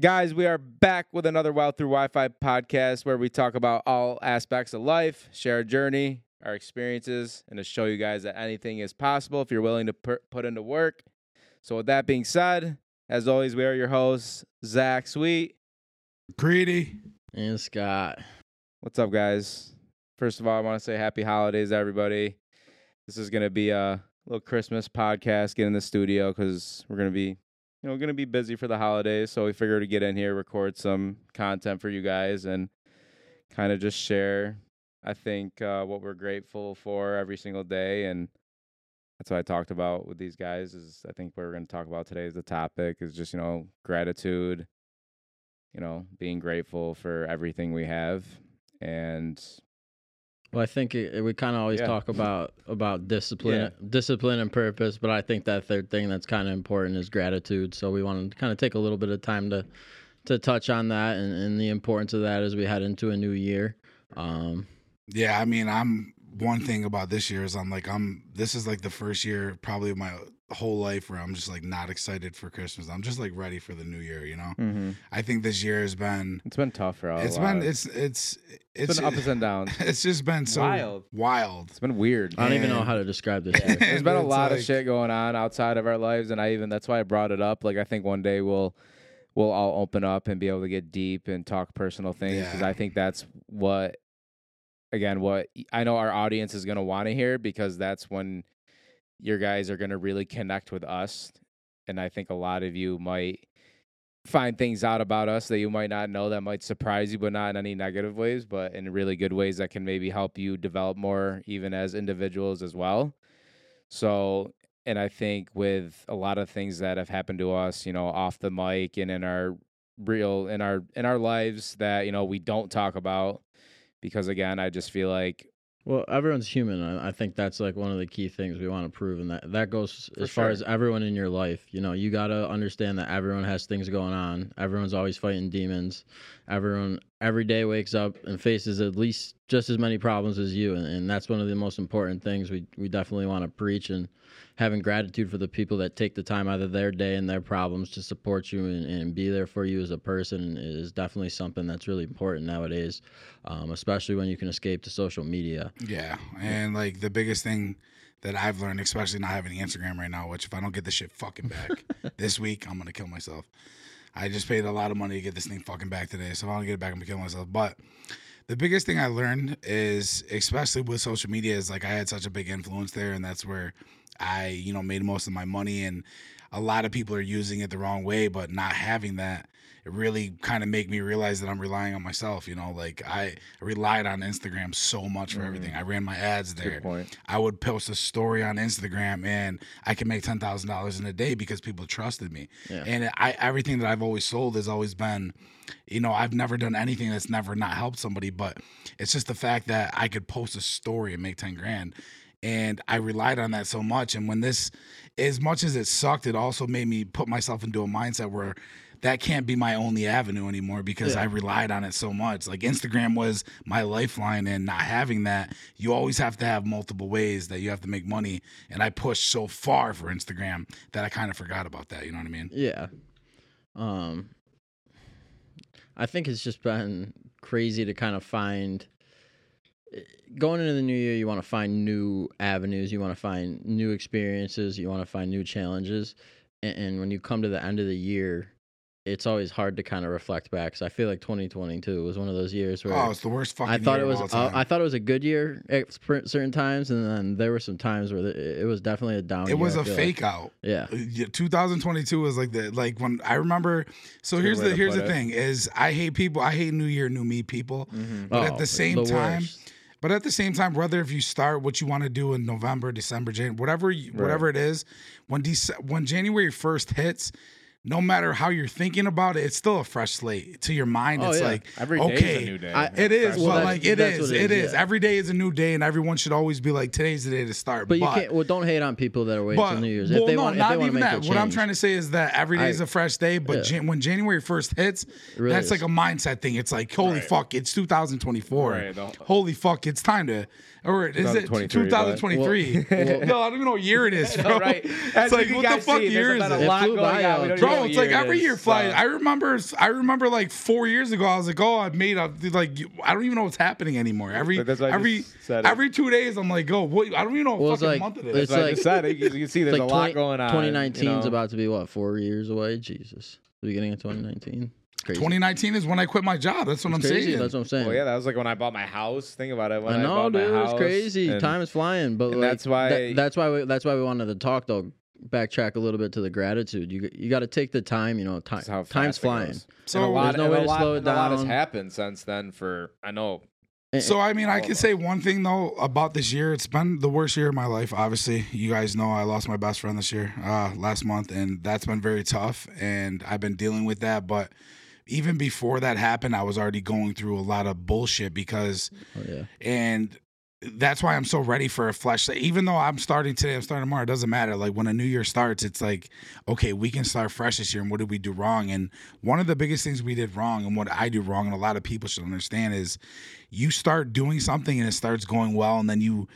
Guys, we are back with another Wild Through Wi Fi podcast where we talk about all aspects of life, share our journey, our experiences, and to show you guys that anything is possible if you're willing to per- put into work. So, with that being said, as always, we are your hosts, Zach Sweet. Greedy. And Scott. What's up, guys? First of all, I want to say happy holidays, everybody. This is going to be a little Christmas podcast, get in the studio because we're going to be you know, going to be busy for the holidays. So we figured to get in here, record some content for you guys, and kind of just share. I think uh, what we're grateful for every single day, and that's what I talked about with these guys. Is I think what we're going to talk about today is the topic is just you know gratitude. You know, being grateful for everything we have, and well, I think it, we kind of always Yeah. talk about about discipline, discipline and purpose, but I think that third thing that's kind of important is gratitude. So we want to kind of take a little bit of time to to touch on that and, and the importance of that as we head into a new year. Um, Yeah, I mean, I'm one thing about this year is I'm like I'm this is like the first year probably of my whole life where I'm just like not excited for Christmas. I'm just like ready for the new year, you know? Mm-hmm. I think this year has been it's been tough for all. it's been it's it's it's been ups and downs. it's just been so Wild. wild. It's been weird. I don't even know how to describe this. There's been a It's lot of shit going on outside of our lives, and I even that's why I brought it up. Like I think one day we'll we'll all open up and be able to get deep and talk personal things because Yeah. I think that's what again what I know our audience is gonna want to hear because that's when your guys are gonna really connect with us, and I think a lot of you might find things out about us that you might not know that might surprise you but not in any negative ways but in really good ways that can maybe help you develop more even as individuals as well. So and i think with a lot of things that have happened to us you know off the mic and in our real in our in our lives that you know we don't talk about because again i just feel like Well, everyone's human. I, I think that's like one of the key things we want to prove, and that that goes For as far sure. as everyone in your life. You know, you gotta understand that everyone has things going on. Everyone's always fighting demons. Everyone every day wakes up and faces at least just as many problems as you, and, and that's one of the most important things we we definitely want to preach and having gratitude for the people that take the time out of their day and their problems to support you and, and be there for you as a person is definitely something that's really important nowadays, um, especially when you can escape to social media. Yeah. And like the biggest thing that I've learned, especially not having Instagram right now, which if I don't get this shit fucking back this week, I'm gonna kill myself. I just paid a lot of money to get this thing fucking back today. So if I don't get it back, I'm gonna kill myself. But the biggest thing I learned is, especially with social media, is like I had such a big influence there, and that's where I, you know, made most of my money. And a lot of people are using it the wrong way, but not having that, it really kind of made me realize that I'm relying on myself. You know, like I relied on Instagram so much for mm-hmm. everything. I ran my ads there. I would post a story on Instagram and I could make ten thousand dollars in a day because people trusted me. Yeah. And I everything that I've always sold has always been, you know, I've never done anything that's never not helped somebody, but it's just the fact that I could post a story and make ten grand. And I relied on that so much. And when this, as much as it sucked, it also made me put myself into a mindset where that can't be my only avenue anymore because Yeah. I relied on it so much. Like Instagram was my lifeline, and not having that, you always have to have multiple ways that you have to make money. And I pushed so far for Instagram that I kind of forgot about that. You know what I mean? Yeah. Um I think it's just been crazy to kind of find going into the new year you want to find new avenues, you want to find new experiences, you want to find new challenges. And, and when you come to the end of the year, it's always hard to kind of reflect back cuz I feel like 2022 was one of those years where Oh, it's the worst fucking. I thought year it was. Uh. I thought it was a good year at certain times, and then there were some times where the, it was definitely a down. it year, was a feel like. fake out. Yeah, Yeah, 2022 was like the like when I remember. So good here's the here's the it. thing: is I hate people. I hate New Year, New Me people. But at Oh, the same the time, worst. But at the same time, whether if you start what you want to do in November, December, January, whatever you, whatever it is, when Dece- when January first hits. No matter how you're thinking about it, it's still a fresh slate. To your mind, Oh, it's yeah. like every day okay, is a new day I- It is, Well, but like it is. It, it is. is. Yeah. Every day is a new day, and everyone should always be like, "Today's the day to start." but you can't. Well, don't hate on people that are waiting But till New Year's. well, if they no, want, not they even that. What I'm trying to say is that every day is a fresh day, but Yeah. Jan- when January 1st hits, really that's is. like a mindset thing. It's like, holy Right. fuck, it's 2024. Right, Holy fuck, it's time to, or is it 2023, 2023? Well- no, I don't even know what year it is, bro. right. It's like, what the fuck see, year is been a it? It lot flew by, on. uh, Bro, bro, it's like every year flies. so- I remember, I remember like four years ago, I was like, oh, I've made a like, I don't even know what's happening anymore. Every But that's why I every just said it. every two days, I'm like, oh, what? I don't even know what Well, it's fucking like- month it it's is. I like- just said. You can see there's It's a lot 20 going on. 2019 you is know? about to be what four years away. Jesus, the beginning of 2019. It's crazy. 2019 is when I quit my job. That's what It's I'm crazy. saying. That's what I'm saying. Well, yeah, that was like when I bought my house. Think about it. When I I, know, bought dude. my It's crazy. and- Time is flying, but like, that's why- that- that's why we, that's why we wanted to talk though. Backtrack a little bit to the gratitude. You you got to take the time. You know, time how time's flying. goes. So and a lot, There's no way to lot, slow it down. a lot has happened since then. For I know So I mean, I can say one thing though about this year. It's been the worst year of my life. Obviously, you guys know I lost my best friend this year, uh, last month, and that's been very tough. And I've been dealing with that. But even before that happened, I was already going through a lot of bullshit because, oh, yeah. and that's why I'm so ready for a flesh. Even though I'm starting today, I'm starting tomorrow. It doesn't matter. Like when a new year starts, it's like, okay, we can start fresh this year. And what did we do wrong? And one of the biggest things we did wrong, and what I do wrong, and a lot of people should understand, is you start doing something and it starts going well, and then you.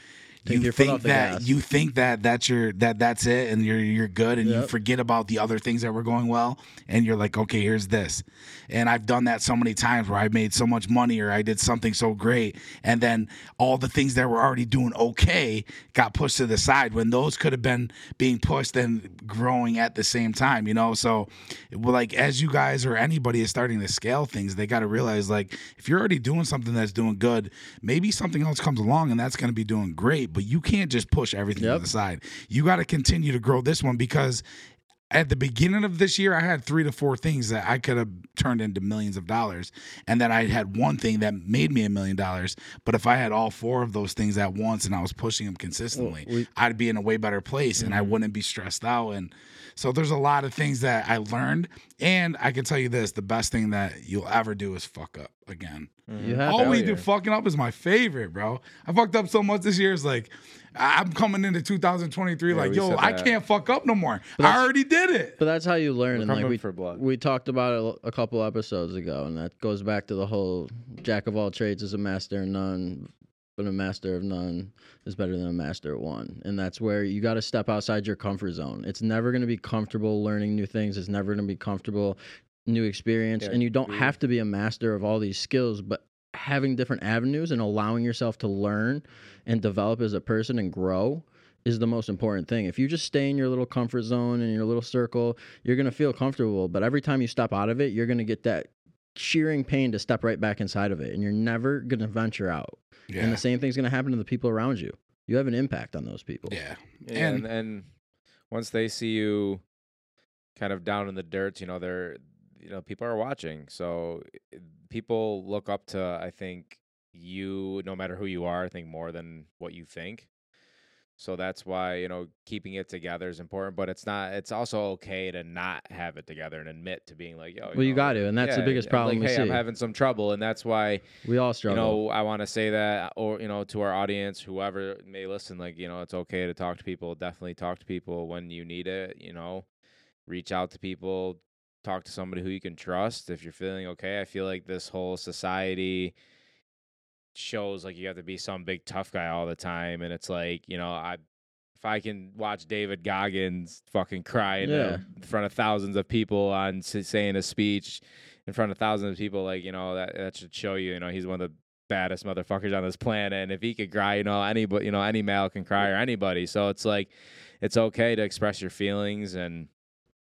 Take you think that you think that that's your that that's it and you're you're good and you forget about the other things that were going well and you're like okay here's this. And I've done that so many times where I made so much money or I did something so great and then all the things that were already doing okay got pushed to the side when those could have been being pushed and growing at the same time you know? So like as you guys or anybody is starting to scale things they got to realize like if you're already doing something that's doing good maybe something else comes along and that's going to be doing great but you can't just push everything Yep. to the side you got to continue to grow this one because at the beginning of this year, I had three to four things that I could have turned into millions of dollars. And then I had one thing that made me a million dollars. But if I had all four of those things at once and I was pushing them consistently, Well, we- I'd be in a way better place and I mm-hmm. wouldn't be stressed out. And so there's a lot of things that I learned. And I can tell you this the best thing that you'll ever do is fuck up again. Mm-hmm. You have All we oh, do fucking up is my favorite, bro. I fucked up so much this year. It's like I'm coming into 2023 Yeah, like, yo, I that. can't fuck up no more. I already did it. But that's how you learn. We're and like we for blood. we talked about it a couple episodes ago, and that goes back to the whole jack of all trades is a master of none, but a master of none is better than a master of one. And that's where you got to step outside your comfort zone. It's never going to be comfortable learning new things. It's never going to be comfortable new experience, Yeah, and you don't agreed. have to be a master of all these skills, but having different avenues and allowing yourself to learn and develop as a person and grow is the most important thing. If you just stay in your little comfort zone in your little circle, you're going to feel comfortable, but every time you step out of it, you're going to get that shearing pain to step right back inside of it and you're never going to venture out. Yeah. And the same thing's going to happen to the people around you. You have an impact on those people. yeah. Yeah, And- and, and once they see you kind of down in the dirt, you know, they're you know, people are watching. So eh, people look up to I think you no matter who you are, I think more than what you think. So that's why, you know, keeping it together is important, but it's not it's also okay to not have it together and admit to being like, yo, Well, you got to, and that's the biggest problem like, we hey, I'm having some trouble and that's why We all struggle. you know, I want to say that, or you know, to our audience, whoever may listen, like you know, it's okay to talk to people. Definitely talk to people when you need it. You know, reach out to people, talk to somebody who you can trust. If you're feeling okay, I feel like this whole society shows like you have to be some big tough guy all the time, and it's like you know, I if I can watch David Goggins fucking cry in, Yeah. in front of thousands of people on saying a speech in front of thousands of people, like you know that that should show you, you know, he's one of the baddest motherfuckers on this planet. And if he could cry, you know, anybody, you know, any male can cry or anybody. So it's like, it's okay to express your feelings and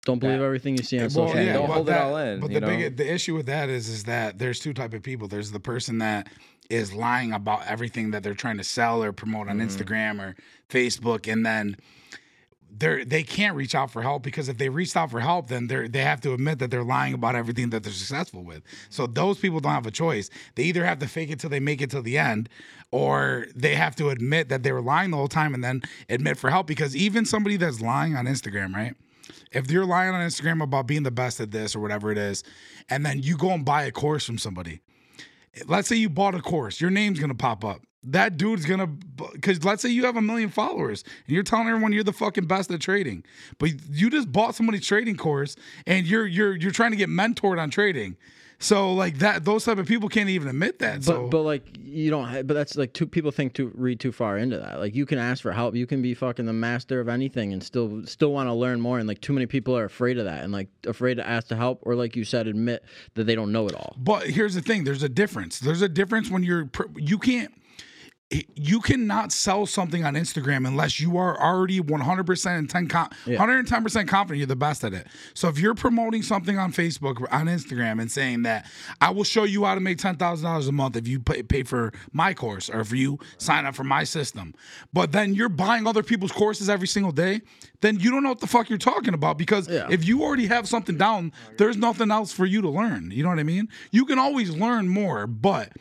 don't believe that- everything you see on Well, social yeah, media. don't but hold it that- all in, But you the know? big the issue with that is is that there's two type of people. There's the person that is lying about everything that they're trying to sell or promote on Mhm. Instagram or Facebook, and then they're they can't reach out for help because if they reached out for help, then they're they have to admit that they're lying about everything that they're successful with. So those people don't have a choice. They either have to fake it till they make it till the end, or they have to admit that they were lying the whole time and then admit for help. Because even somebody that's lying on Instagram, right? If you're lying on Instagram about being the best at this or whatever it is, and then you go and buy a course from somebody, let's say you bought a course, your name's gonna pop up. That dude's gonna, because let's say you have a million followers and you're telling everyone you're the fucking best at trading, but you just bought somebody's trading course and you're you're you're trying to get mentored on trading. So like that, those type of people can't even admit that. But so but like you don't. ha- But that's like two people think to read too far into that. Like you can ask for help. You can be fucking the master of anything and still still want to learn more. And like too many people are afraid of that and like afraid to ask to help or like you said, admit that they don't know it all. But here's the thing: there's a difference. There's a difference when you're pr- you can't you cannot sell something on Instagram unless you are already 100% and 10 com- Yeah. 110% confident you're the best at it. So if you're promoting something on Facebook or on Instagram and saying that I will show you how to make $10,000 a month if you pay, pay for my course or if you sign up for my system, but then you're buying other people's courses every single day, then you don't know what the fuck you're talking about because Yeah. if you already have something down, there's nothing else for you to learn. You know what I mean? You can always learn more, but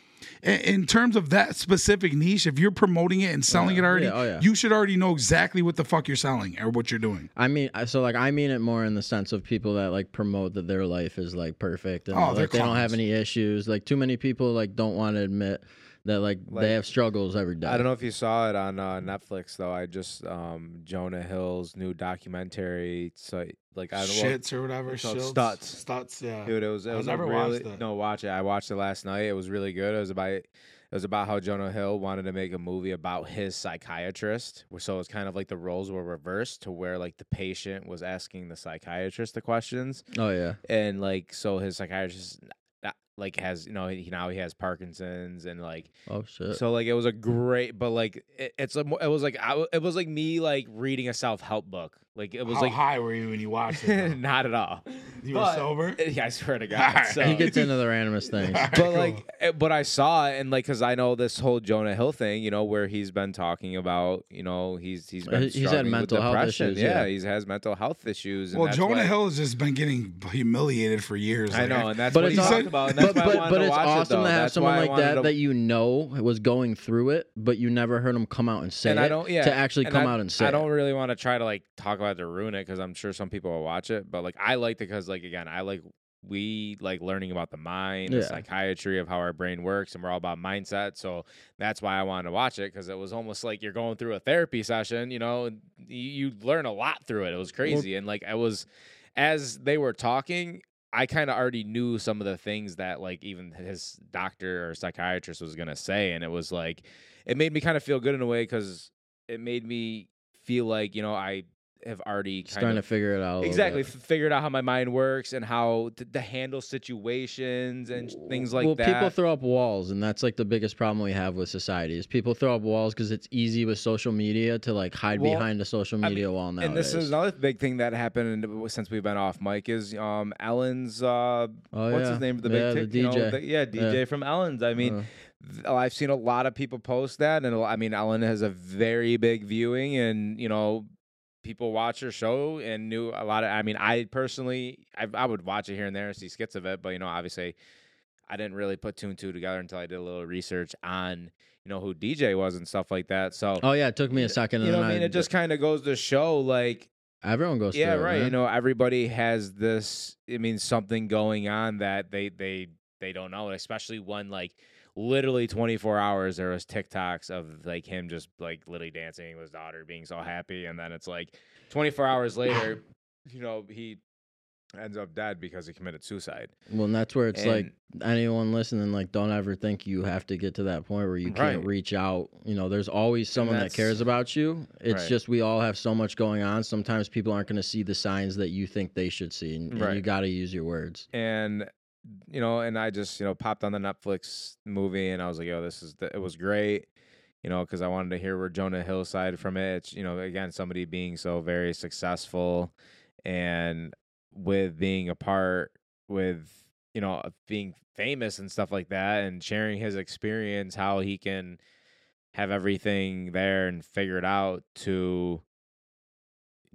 in- terms of that specific niche, if you're promoting it and oh, selling it already, Yeah, oh, yeah. you should already know exactly what the fuck you're selling or what you're doing. I mean, so like I mean it more in the sense of people that like promote that their life is like perfect and Oh, like they don't have any issues. Like too many people like don't want to admit that like, Like- they have struggles every day. I don't know if you saw it on uh, Netflix though. I just um, Jonah Hill's new documentary. So like I don't know. Shits or whatever. it's called Shilts. Stutz. Stutz, yeah. Dude, it was. It I was never really, watched it. No, watch it. I watched it last night. It was really good. It was about. It was about how Jonah Hill wanted to make a movie about his psychiatrist. where- So it's kind of like the roles were reversed to where like the patient was asking the psychiatrist the questions, Oh yeah. and like so his psychiatrist not, like has you know he now he has Parkinson's and like Oh shit. so like it was a great but like it, it's a, it was like I, it was like me like reading a self help book like it was How like high were you when you watched it? not at all. you were sober? Yeah, I swear to God. Alright. So, he gets into the randomest things. Alright, but cool. like, eh, but I saw it, and like, cause I know this whole Jonah Hill thing, you know, where he's been talking about, you know, he's he's been He's had struggling with mental health depression. issues, Yeah, yeah. he has mental health issues. And well, that's Jonah why- Hill has just been getting humiliated for years. I Like, know, and that's But what he it's talked al- about. And that's but why I but, but to it's watch it, awesome though. to have That's someone like that to- that you know was going through it, but you never heard him come out and say and it. I don't, yeah, to actually come out and say it. I don't really want to try to like talk it to ruin it because I'm sure some people will watch it, but like I liked it because like again, I like we like learning about the mind, the psychiatry of how our brain works, and we're all about mindset. So that's why I wanted to watch it because it was almost like you're going through a therapy session. You know, you, you learn a lot through it. It was crazy, and like I was as they were talking. I kind of already knew some of the things that like even his doctor or psychiatrist was gonna say, and it was like it made me kind of feel good in a way because it made me feel like you know I have already kind Starting of to figure it out. exactly f- figured out how my mind works and how to, to handle situations and things like well, that. Well, people throw up walls, and that's like the biggest problem we have with society is people throw up walls because it's easy with social media to like hide Well, behind a social I media wall nowadays. and this is another big thing that happened since we've been off Mike, is um Ellen's uh oh, what's yeah. his name the yeah, big tick, the you know, DJ. the- yeah DJ Yeah. from Ellen's I mean Uh, I've seen a lot of people post that, and I mean, Ellen has a very big viewing, and you know, people watch her show and knew a lot of. I mean, I personally, I, I would watch it here and there and see skits of it, but you know, obviously, I didn't really put two and two together until I did a little research on you know who DJ was and stuff like that. So, oh yeah, it took me a second. you and know, I mean, it just kind of goes to show like everyone goes. yeah, it, right. You know, everybody has this. I mean, something going on that they they they don't know, especially when like literally 24 hours there was TikToks of like him just like literally dancing with his daughter, being so happy, and then it's like 24 hours later, you know, he ends up dead because he committed suicide. Well, and that's where it's like anyone listening, like, don't ever think you have to get to that point where you can't Right. reach out. You know, there's always someone that cares about you. It's Right. just we all have so much going on. Sometimes people aren't going to see the signs that you think they should see, and, and you got to use your words. and you know, and I just you know popped on the Netflix movie, and I was like, "Yo, this is the, it was great," you know, because I wanted to hear where Jonah Hill side from it. It's, you know, again, somebody being so very successful, and with being a part with you know being famous and stuff like that, and sharing his experience, how he can have everything there and figure it out to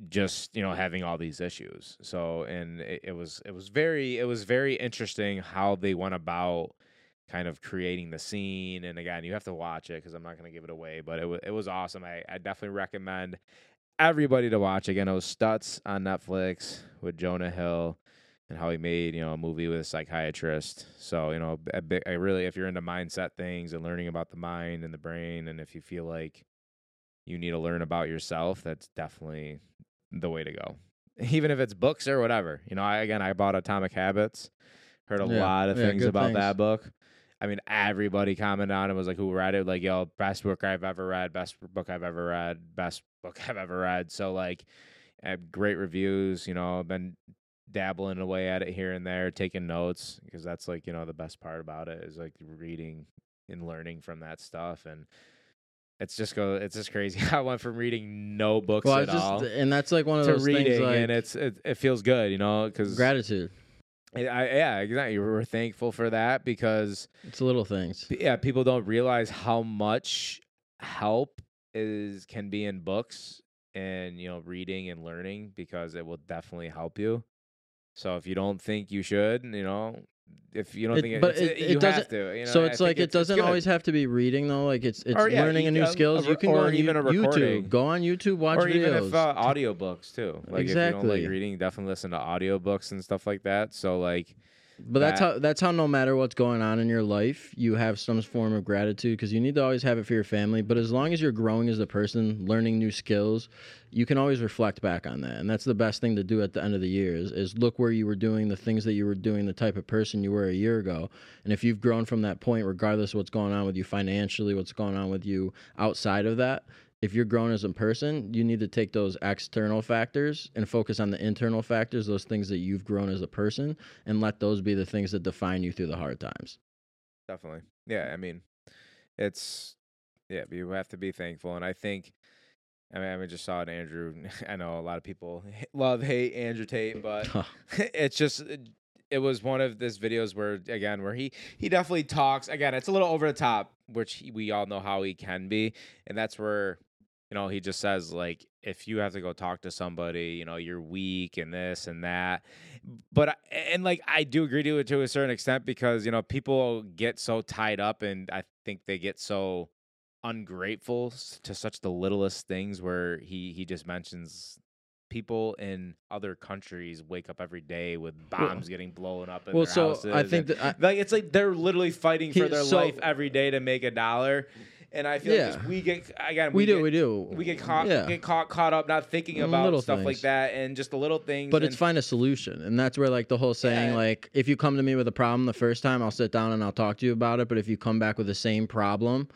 just you know having all these issues. So and it, it was it was very it was very interesting how they went about kind of creating the scene. And again you have to watch it because i'm not going to give it away but it was it was awesome. I, I definitely recommend everybody to watch. Again it was Stutz on netflix with jonah hill and how he made you know a movie with a psychiatrist. So you know a I really if you're into mindset things and learning about the mind and the brain and if you feel like you need to learn about yourself that's definitely the way to go even if it's books or whatever you know I, again i bought atomic habits Heard a Yeah, lot of yeah, things about things. that book. I mean, everybody commented on it was like, "Who read it?" Like, yo, best book I've ever read, best book I've ever read, best book I've ever read. So like, great reviews. You know, I've been dabbling away at it here and there, taking notes because that's like you know the best part about it is like reading and learning from that stuff and. It's just go. It's just crazy. I went from reading no books Well, at just, all and that's like one of to those reading, things like and it's it, it feels good, you know, because gratitude. I, yeah, exactly. We're thankful for that because It's little things. yeah, people don't realize how much help is can be in books and you know reading and learning because it will definitely help you. So if you don't think you should, you know, if you don't It- think it, but it's- it- it you doesn't- to. You know, so it's think like it doesn't good. always have to be reading though. Like it's it's Or, yeah, learning a new skills. a You can go on even a recording. YouTube. Go on YouTube. Watch or videos. even if uh, audiobooks too. Like if you don't like reading, definitely listen to audiobooks and stuff like that. So like But that's how that's how no matter what's going on in your life, you have some form of gratitude because you need to always have it for your family. But as long as you're growing as a person, learning new skills, you can always reflect back on that. And that's the best thing to do at the end of the year is, is look where you were doing the things that you were doing, the type of person you were a year ago. And if you've grown from that point, regardless of what's going on with you financially, what's going on with you outside of that, if you're grown as a person, you need to take those external factors and focus on the internal factors, those things that you've grown as a person, and let those be the things that define you through the hard times. Definitely. Yeah, I mean, it's yeah, you have to be thankful, and I think. I mean, I just saw it, Andrew. I know a lot of people love hate Andrew Tate, but it's just it, it was one of this videos where again where he he definitely talks again. It's a little over the top, which he, we all know how he can be, and that's where you know he just says like if you have to go talk to somebody, you know you're weak and this and that. But and like I do agree to it to a certain extent because you know people get so tied up and I think they get so ungrateful to such the littlest things where he he just mentions people in other countries wake up every day with bombs getting blown up in well, their so houses I think that I, like it's like they're literally fighting for their so- life every day to make a dollar and i feel like Yeah. just we get again we, do, get, we do, we get caught Yeah. get caught caught up not thinking about Little stuff like that and just the little things But it's find a solution, and that's where like the whole saying, Yeah. like if you come to me with a problem the first time, I'll sit down and I'll talk to you about it. But if you come back with the same problem,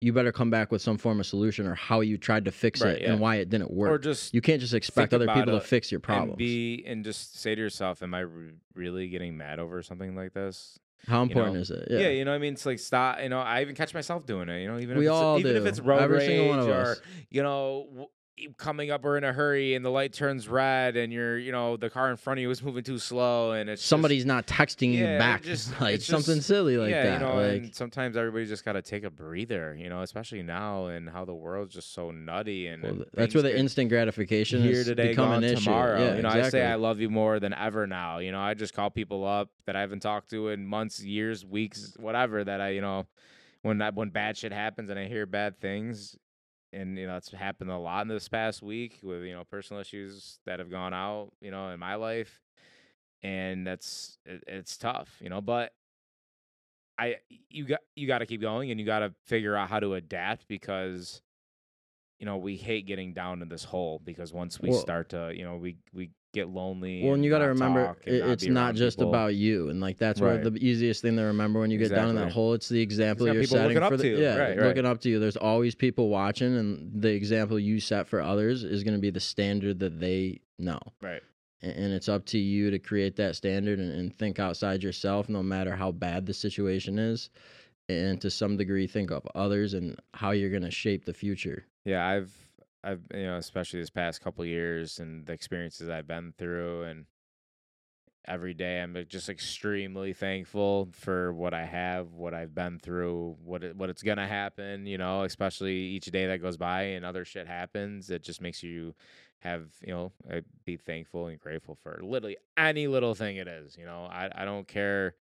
you better come back with some form of solution or how you tried to fix Right, it and why it didn't work. or just you can't just expect other people to fix your problems. and be and just say to yourself am i re- really getting mad over something like this how you important know, is it? yeah. you know what i mean it's like stop you know i even catch myself doing it you know even We if it's all even if it's road Every rage single one of or us. you know coming up or in a hurry and the light turns red and you're you know the car in front of you is moving too slow and it's just- Somebody's not texting Yeah, you back, just- like something just- silly like yeah, that. you know, like, and sometimes everybody just got to take a breather, you know, especially now and how the world's just so nutty and, well, and that's where the instant gratification here today, become gone an issue. tomorrow. Yeah, you know, exactly. I say I love you more than ever now. You know, I just call people up that I haven't talked to in months, years, weeks, whatever. That I, you know, when that when bad shit happens and I hear bad things, and you know, it's happened a lot in this past week with you know personal issues that have gone out, you know, in my life, and that's it, it's tough, you know, but. I you got you got to keep going and you got to figure out how to adapt because you know we hate getting down in this hole because once we Well- start to you know we we get lonely Well, and you got to remember, it, it's not just people. about you, and like that's where the easiest thing to remember when you get down in that hole. It's the example you're setting looking for up the to you. yeah, Right, right. looking up to you. There's always people watching, and the example you set for others is going to be the standard that they know. right And, and it's up to you to create that standard and, and think outside yourself, no matter how bad the situation is, and to some degree think of others and how you're going to shape the future. yeah i've i've you know especially this past couple years and the experiences i've been through and every day i'm just extremely thankful for what i have what i've been through what it, what it's gonna happen you know especially each day that goes by and other shit happens it just makes you have you know uh, be thankful and grateful for literally any little thing it is you know? I, I don't care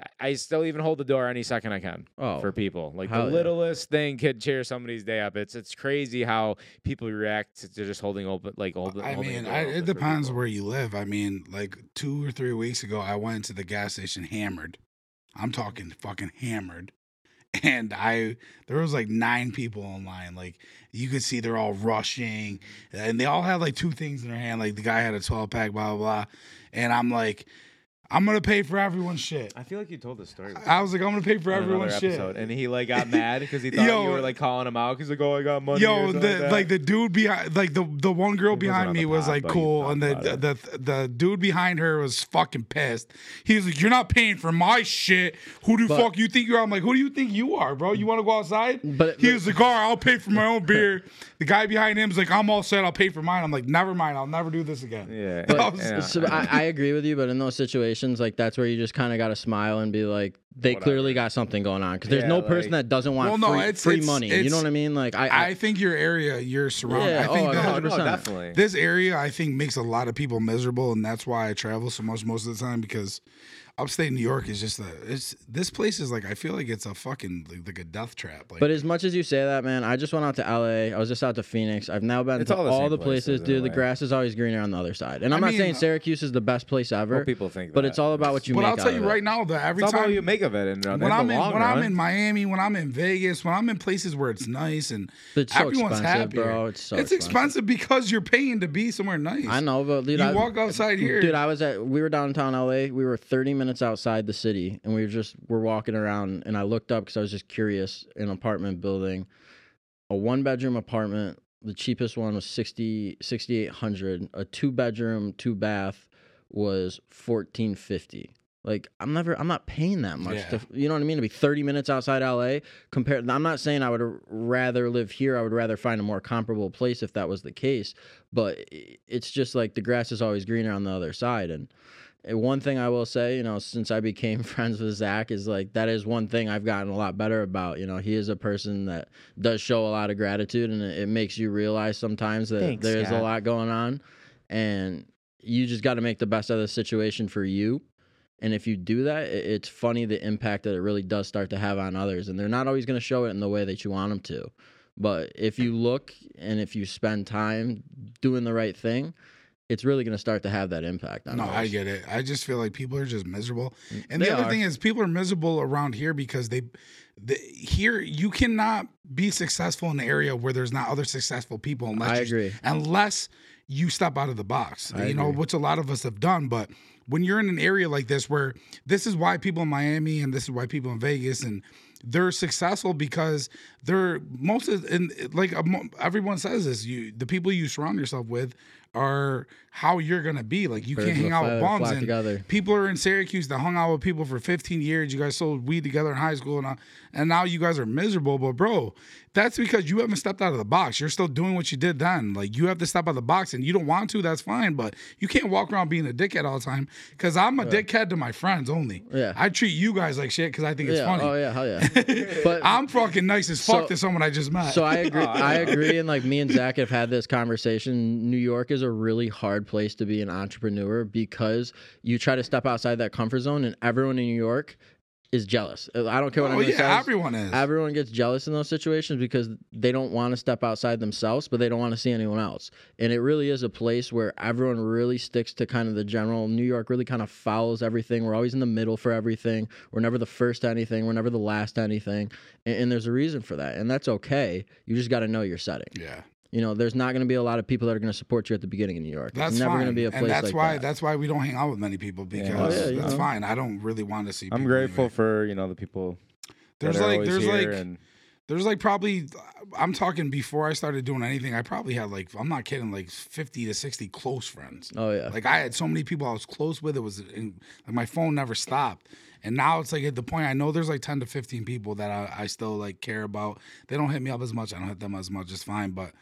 I- I still even hold the door any second I can Oh, for people. Like hell the yeah. littlest thing could cheer somebody's day up. It's it's crazy how people react to just holding open like open. I the mean, I, open it depends where you live. I mean, like two or three weeks ago, I went to the gas station hammered. I'm talking fucking hammered. And I, there was like nine people in line. Like you could see they're all rushing, and they all had like two things in their hand. Like the guy had a 12 pack, blah blah blah. And I'm like, I'm gonna pay for everyone's shit. I feel like you told this story. I was like, I'm gonna pay for everyone's shit. and he like got mad because he thought Yo. you were like calling him out. He's like, "Oh, I got money." Yo, the like, like, the dude behind, like the the one girl He behind me the was pod, like cool, and the, about the the the dude behind her was fucking pissed. He was like, "You're not paying for my shit. Who do But- fuck you think you are?" I'm like, "Who do you think you are, bro? You want to go outside?" But- he but- was like, "All right, I'll pay for my own beer." The guy behind him's like, "I'm all set. I'll pay for mine." I'm like, "Never mind. I'll never do this again." yeah, But I was- yeah. so I, I agree with you, but in those situations, like that's where you just kind of got to smile and be like, they clearly got something going on because there's Yeah, no person like- that doesn't want Well, no, free, it's- free it's- money. You know what I mean? Like I, I, I think your area, you're surrounded. Yeah, I think oh, that, no, no, 100%. definitely. this area I think makes a lot of people miserable, and that's why I travel so much most of the time because upstate New York is just a it's this place is like I feel like it's a fucking like, like a death trap. Like, But as much as you say that, man, I just went out to LA. I was just out to Phoenix. I've now been to all all the the, places, places dude. The grass is always greener on the other side. And I'm I not mean, saying uh, Syracuse is the best place ever, Well, people think, but that. it's all about what you but make But I'll tell out you of it. right now that every It's time you make of it. And in uh, when I'm in long when I'm in Miami, when I'm in Vegas, when I'm in places where it's nice and It's everyone's expensive, happier. bro. It's so it's expensive because you're paying to be somewhere nice. I know, but dude, You I, walk outside here, Dude, I was at we were downtown LA. We were 30 minutes outside the city, and we were just we're walking around. And I looked up because I was just curious. An apartment building, a one bedroom apartment. The cheapest one was 60 6800. A two bedroom, two bath was 1450. Like I'm never, I'm not paying that much. Yeah. To, you know what I mean? To be 30 minutes outside LA, compared. I'm not saying I would rather live here. I would rather find a more comparable place if that was the case. But it's just like the grass is always greener on the other side. And and one thing I will say, you know, since I became friends with Zach, is like that is one thing I've gotten a lot better about. You know, he is a person that does show a lot of gratitude, and it, it makes you realize sometimes that Thanks, there's a lot going on, and you just got to make the best of the situation for you. And if you do that, it's funny the impact that it really does start to have on others. And they're not always going to show it in the way that you want them to. But if you look and if you spend time doing the right thing, it's really going to start to have that impact on No. I get it. I just feel like people are just miserable. Mm, and They the other are. thing is, people are miserable around here because they, the, here you cannot be successful in the area where there's not other successful people unless I you- agree. unless you step out of the box. I you know, agree. which a lot of us have done. But when you're in an area like this, where this is why people in Miami and this is why people in Vegas and they're successful because they're most of and like everyone says this you the people you surround yourself with are how you're gonna be like you Birds can't hang out with bums and together. people are in Syracuse that hung out with people for 15 years. You guys sold weed together in high school, and, uh, and now you guys are miserable. But bro, that's because you haven't stepped out of the box. You're still doing what you did then. Like you have to step out of the box, and you don't want to. That's fine, but you can't walk around being a dickhead all the time. Because I'm a dickhead to my friends only. Yeah. I treat you guys like shit because I think it's yeah. funny. Oh yeah, hell yeah. But I'm fucking nice as fuck So- to someone I just met. So I agree. I I agree, and like me and Zach have had this conversation. New York is a really hard place to be an entrepreneur because you try to step outside that comfort zone, and everyone in New York is jealous. I don't care what oh anyone yeah, says. everyone is. Everyone gets jealous in those situations because they don't want to step outside themselves, but they don't want to see anyone else. And it really is a place where everyone really sticks to kind of the general. New York really kind of follows everything. We're always in the middle for everything. We're never the first to anything. We're never the last to anything. And, and there's a reason for that. And that's okay. You just got to know your setting. yeah. You know, there's not going to be a lot of people that are going to support you at the beginning in New York. That's it's never going to be a place and that's like why that. that's why we don't hang out with many people because Oh, yeah, that's know. fine. I don't really want to see. I'm grateful anyway. for you know the people. There's that are like there's here like and There's like probably I'm talking before I started doing anything. I probably had like I'm not kidding, like 50 to 60 close friends. oh yeah. Like I had so many people I was close with. It was in, like my phone never stopped. And now it's like at the point I know there's like 10 to 15 people that I, I still like care about. They don't hit me up as much. I don't hit them as much. It's fine. But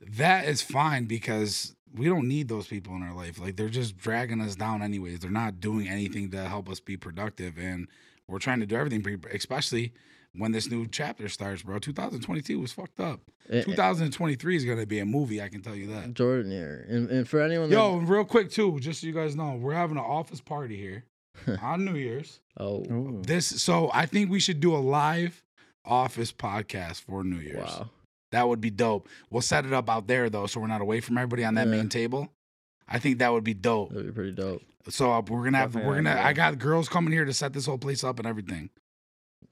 that is fine because we don't need those people in our life. Like they're just dragging us down anyways. They're not doing anything to help us be productive. And we're trying to do everything, pre- especially when this new chapter starts, bro. 2022 was fucked up. Eh, eh, 2023 is going to be a movie. I can tell you that. Jordan here, and, and for anyone, Yo, real quick too, just so you guys know, we're having an office party here on New Year's. oh Ooh. This, so I think we should do a live office podcast for New Year's. wow, That would be dope. We'll set it up out there though, so we're not away from everybody on that Yeah. main table. I think that would be dope. that'd be pretty dope. So uh, we're gonna have, Definitely we're gonna. idea. I got girls coming here to set this whole place up and everything.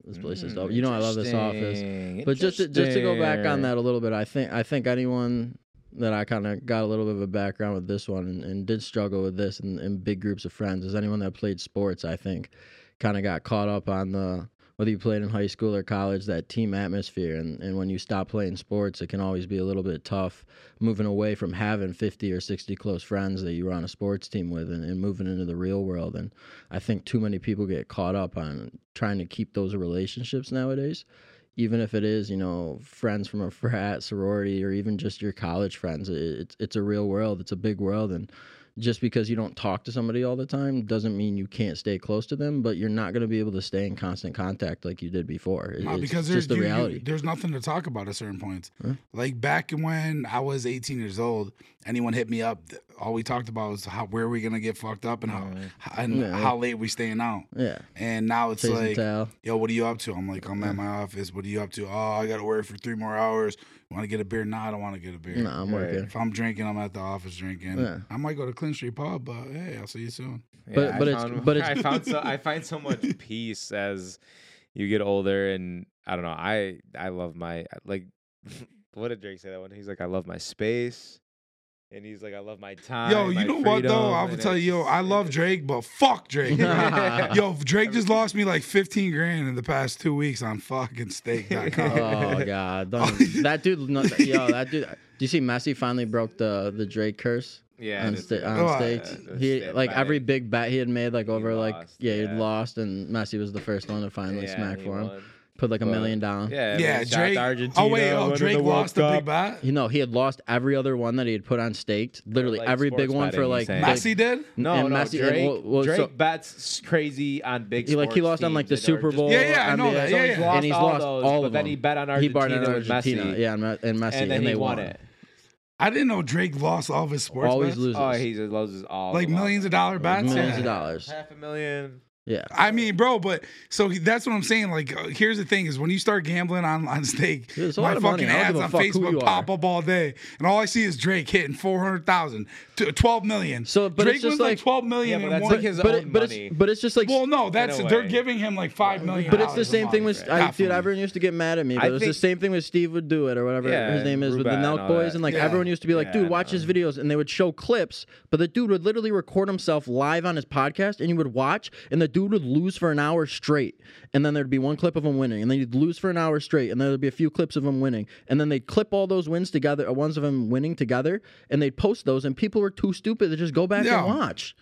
This place is Mm, dope. You know I love this office. But just to, just to go back on that a little bit, I think I think anyone that I kind of got a little bit of a background with this one and, and did struggle with this in, in big groups of friends is anyone that played sports, I think, kind of got caught up on the whether you played in high school or college, that team atmosphere. And, and when you stop playing sports, it can always be a little bit tough moving away from having 50 or 60 close friends that you were on a sports team with and, and moving into the real world. And I think too many people get caught up on trying to keep those relationships nowadays even if it is, you know, friends from a frat sorority or even just your college friends, it's it's a real world. It's a big world, and just because you don't talk to somebody all the time doesn't mean you can't stay close to them, but you're not going to be able to stay in constant contact like you did before. It- No, it's because there's just the you- you- reality. there's nothing to talk about at certain points. Huh? Like back when I was 18 years old, anyone hit me up, all we talked about was how where are we gonna get fucked up and how how- and Yeah. how late we staying out. yeah, And now it's chase like, yo, what are you up to? I'm like, I'm at my office. What are you up to? Oh, I gotta work for three more hours. Want to get a beer? No, I don't want to get a beer. No, I'm Right. working. If I'm drinking, I'm at the office drinking. Yeah. I might go to Clinton Street Pub, but hey, I'll see you soon. But- I but it's- found- but it's- I found so I find so much peace as you get older, and I don't know. I I love my like. What did Drake say that one? He's like, I love my space, and he's like, I love my time. Yo, my you know what though? freedom," I will and tell you, yo, I love Drake, but fuck Drake. Yo, Drake just lost me like 15 grand in the past two weeks on fucking Stake.com. Oh god, that dude. No, yo, that dude. Do you see Messi finally broke the the Drake curse? Yeah, on, it's- sta- Oh, on I- stakes. uh, He like by- every big bet he had made like over like lost, yeah, he'd lost and Messi was the first one to finally yeah, smack he for him. won. Put like a But- million down. Yeah, yeah, shot Drake. to Argentina, oh wait, oh Drake the World lost the big Cup. bet. You know, he had lost every other one that he had put on staked. Literally like every big one for like, he's Messi did. No, and no, Messi- Drake. well- well, Drake so- bets crazy on big. He, like, he lost on, like, the that are Super just- Bowl, Yeah, yeah, I know NBA. that. So Yeah, yeah. lost And he's all lost those, all but of then them. he bet on he Argentina bought in with Argentina, Messi. yeah, and Me- and Messi, and then they he won won. it. I didn't know Drake lost all of his sports Always bets. loses. Oh, he just loses all Like millions of dollar bets. millions of dollars. half a million. Yeah, I mean, bro, but so he- that's what I'm saying. Like, uh, here's the thing: is when you start gambling on on stake, Dude, my lot of money. fucking ads give on fuck Facebook pop up all day, and all I see is Drake hitting 400,000, to 12 million. So, but Drake it's just was like like- 12 million Yeah, but in that's one. like his but own it, but money. it's but it's just like well, no, that's they're giving him like five million. But it's the same thing with I, dude. million. Everyone used to get mad at me, but I it was the same thing with Steve would do it or whatever Yeah, his name is with the Rubat and Boys, that. and like Yeah. everyone used to be like, "Dude, watch his videos," and they would show clips, but the dude would literally record himself live on his podcast, and you would watch, and the dude would lose for an hour straight, and then there'd be one clip of him winning, and then he'd lose for an hour straight, and then there'd be a few clips of him winning, and then they'd clip all those wins together, uh, ones of him winning together, and they'd post those, and people were too stupid to just go back Yeah. and watch.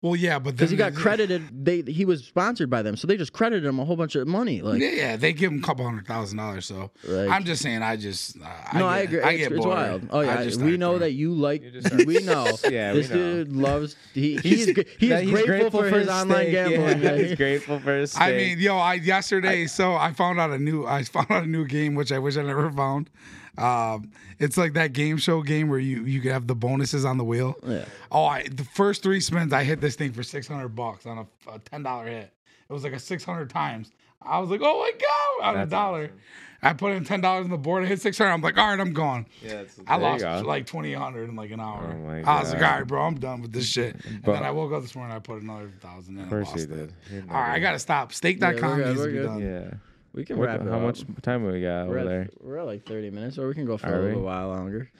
Well, yeah, but because he got credited. They he was sponsored by them, so they just credited him a whole bunch of money. Like, yeah, yeah, they give him a couple hundred thousand dollars. So like I'm just saying, I just uh, no, I, I, agree. I it's, get it's bored. wild. Oh I yeah, just we know throwing- that you like. You start- we know. Yeah, we this know. dude loves. He, he's gr- he's, That grateful, for, his, online Stake, gambling. Yeah, he's grateful for his. I mean, yo, I yesterday, so I found out a new, I found out a new game which I wish I never found. Um, it's like that game show game where you you have the bonuses on the wheel. Yeah. Oh, I the first three spins, I hit this thing for six hundred bucks on a, a ten dollar hit. It was like a six hundred times. I was like, oh my god, on a dollar. awesome. I put in ten dollars on the board. I hit six hundred. I'm like, all right, I'm gone. yeah, it's, I lost like twenty hundred in like an hour. Oh I was like, all right, bro, I'm done with this shit. And But- then I woke up this morning. I put another thousand in. Of and course lost he did. All right, I gotta stop. Yeah, Stake.com we're needs to be good. done. Yeah. We can wrap how up. much time we got We're over at, there? we're at like 30 minutes, or we can go for Are a little we? while longer.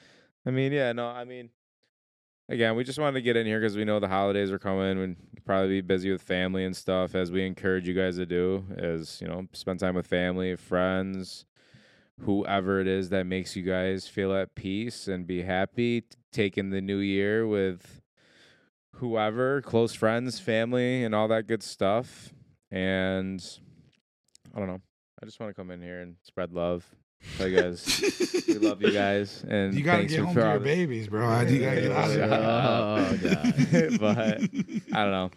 I mean, yeah, no, I mean, again, we just wanted to get in here because we know the holidays are coming. We'd probably be busy with family and stuff, as we encourage you guys to do. Is you know, spend time with family, friends, whoever it is that makes you guys feel at peace and be happy. Taking the new year with whoever, close friends, family, and all that good stuff. And I don't know. I just want to come in here and spread love. Tell you guys we love you guys and You gotta thanks get for home to all your the- babies, bro. You gotta get out of Yeah. here. Oh, God. but I don't know.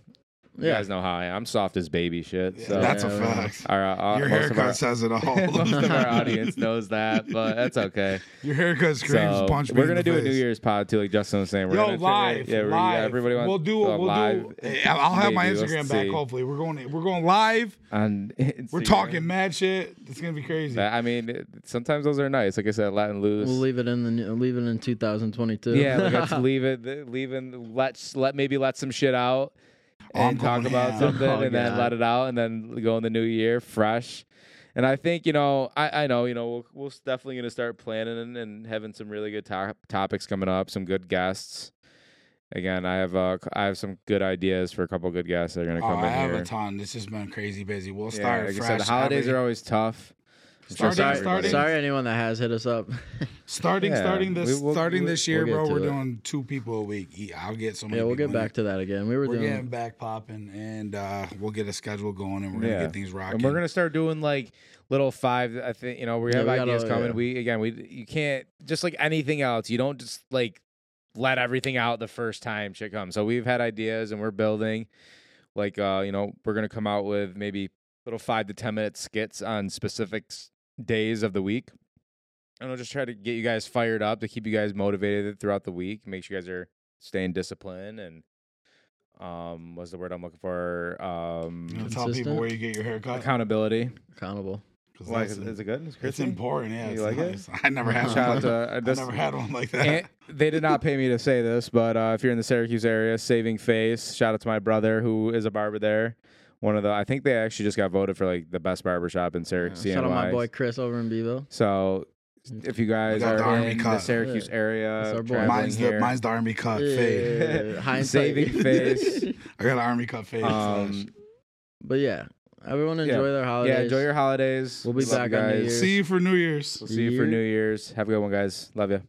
You Yeah. guys know how I am. I'm soft as baby shit. So that's a Yeah, yeah. fact. our, uh, Your most of haircut our, says it all. most of our audience knows that, but that's okay. Your haircut screams So punch me. we're in gonna the do a face. New Year's pod too, like Justin was saying. We're Yo, gonna try- live, yeah, we're- live. yeah, everybody wants we'll do it. We'll live. do. I'll have my maybe, let's Instagram back. see. Hopefully, we're going. We're going live. On We're Instagram. talking mad shit. It's gonna be crazy. That- I mean, it, sometimes those are nice. Like I said, Latin loose. We'll leave it in the new- leave it in 2022. Yeah, like let's leave it, leave in, let's let maybe let some shit out Oh, I'm and talk about something, Oh, and then let it out, and then go in the new year fresh. And I think you know, I, I know you know we'll we're definitely gonna start planning and, and having some really good to- topics coming up, some good guests. Again, I have uh, I have some good ideas for a couple good guests that are gonna Oh, come I in have here. a ton. This has been crazy busy. We'll Yeah, start like I fresh. said, the holidays every- are always tough. Starting- sorry, starting- sorry, anyone that has hit us up. starting Yeah, starting this we- we'll- starting we'll- this year, we'll bro. We're it. doing two people a week. I'll get so many. yeah, we'll get back to that again. We were We're doing. getting back popping, and uh, we'll get a schedule going, and we're gonna get things rocking. And we're gonna start doing like little five. I think you know we Yeah, have we gotta- ideas coming. yeah. We again we you can't just like anything else. You don't just like let everything out the first time shit comes. So we've had ideas and we're building. Like uh you know we're gonna come out with maybe little five to ten minute skits on specific s- days of the week. And I'll just try to get you guys fired up to keep you guys motivated throughout the week. Make sure you guys are staying disciplined and um what's the word I'm looking for? Um You know, tell people where you get your haircut. accountability. Accountable. Why is, is it good? Is It's important, yeah. You it's like it? I never had Shout one. out Like, to uh, I never had one like that. and they did not pay me to say this, but uh, if you're in the Syracuse area, Saving Face, shout out to my brother who is a barber there. One of the, I think they actually just got voted for like the best barber shop in Yeah, Syracuse. shout out my boy Chris over in Bevo. So if you guys got the are Army in the. Syracuse Yeah. area, That's our boy. traveling mine's the mine's the army cut fade. Yeah, hindsight. Saving Face. I got an army cut fade. um, But yeah, everyone Yeah. enjoy their holidays. yeah, enjoy your holidays. We'll be Love back you on New guys. Year's. See you for New Year's. We'll see you for New Year's. Have a good one, guys. Love you.